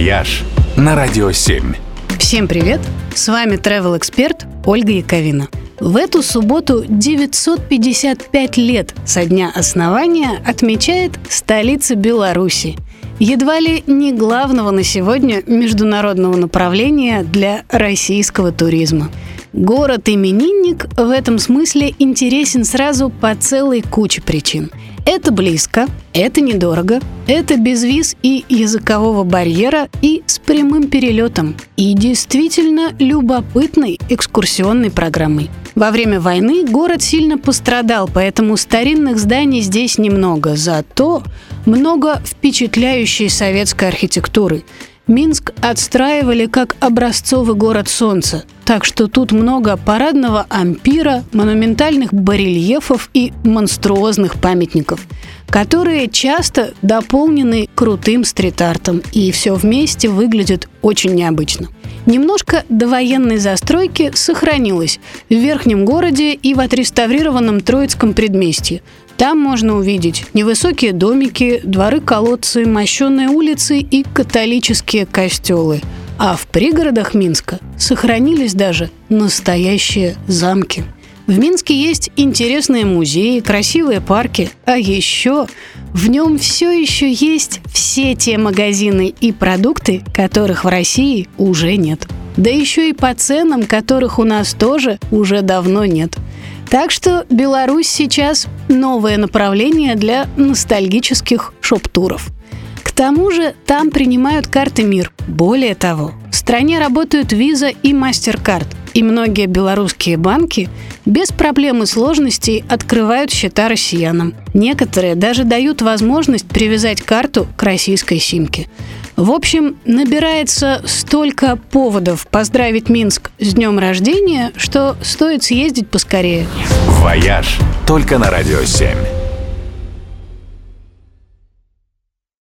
«Вояж» на Радио 7. Всем привет! С вами travel эксперт Ольга Яковина. В эту субботу 955 лет со дня основания отмечает столица Беларуси. Едва ли не главного на сегодня международного направления для российского туризма. Город-именинник в этом смысле интересен сразу по целой куче причин – это близко, это недорого, это без виз и языкового барьера и с прямым перелетом. И действительно любопытной экскурсионной программой. Во время войны город сильно пострадал, поэтому старинных зданий здесь немного, зато много впечатляющей советской архитектуры – Минск отстраивали как образцовый город солнца, так что тут много парадного ампира, монументальных барельефов и монструозных памятников, которые часто дополнены крутым стрит-артом, и все вместе выглядит очень необычно. Немножко довоенной застройки сохранилось в Верхнем городе и в отреставрированном Троицком предместье. Там можно увидеть невысокие домики, дворы-колодцы, мощенные улицы и католические костелы. А в пригородах Минска сохранились даже настоящие замки. В Минске есть интересные музеи, красивые парки, а еще в нем все еще есть все те магазины и продукты, которых в России уже нет. Да еще и по ценам, которых у нас тоже уже давно нет – так что Беларусь сейчас новое направление для ностальгических шоп-туров. К тому же там принимают карты МИР. Более того, в стране работают Visa и MasterCard, и многие белорусские банки без проблем и сложностей открывают счета россиянам. Некоторые даже дают возможность привязать карту к российской симке. В общем, набирается столько поводов поздравить Минск с днем рождения, что стоит съездить поскорее. «Вояж» только на «Радио 7».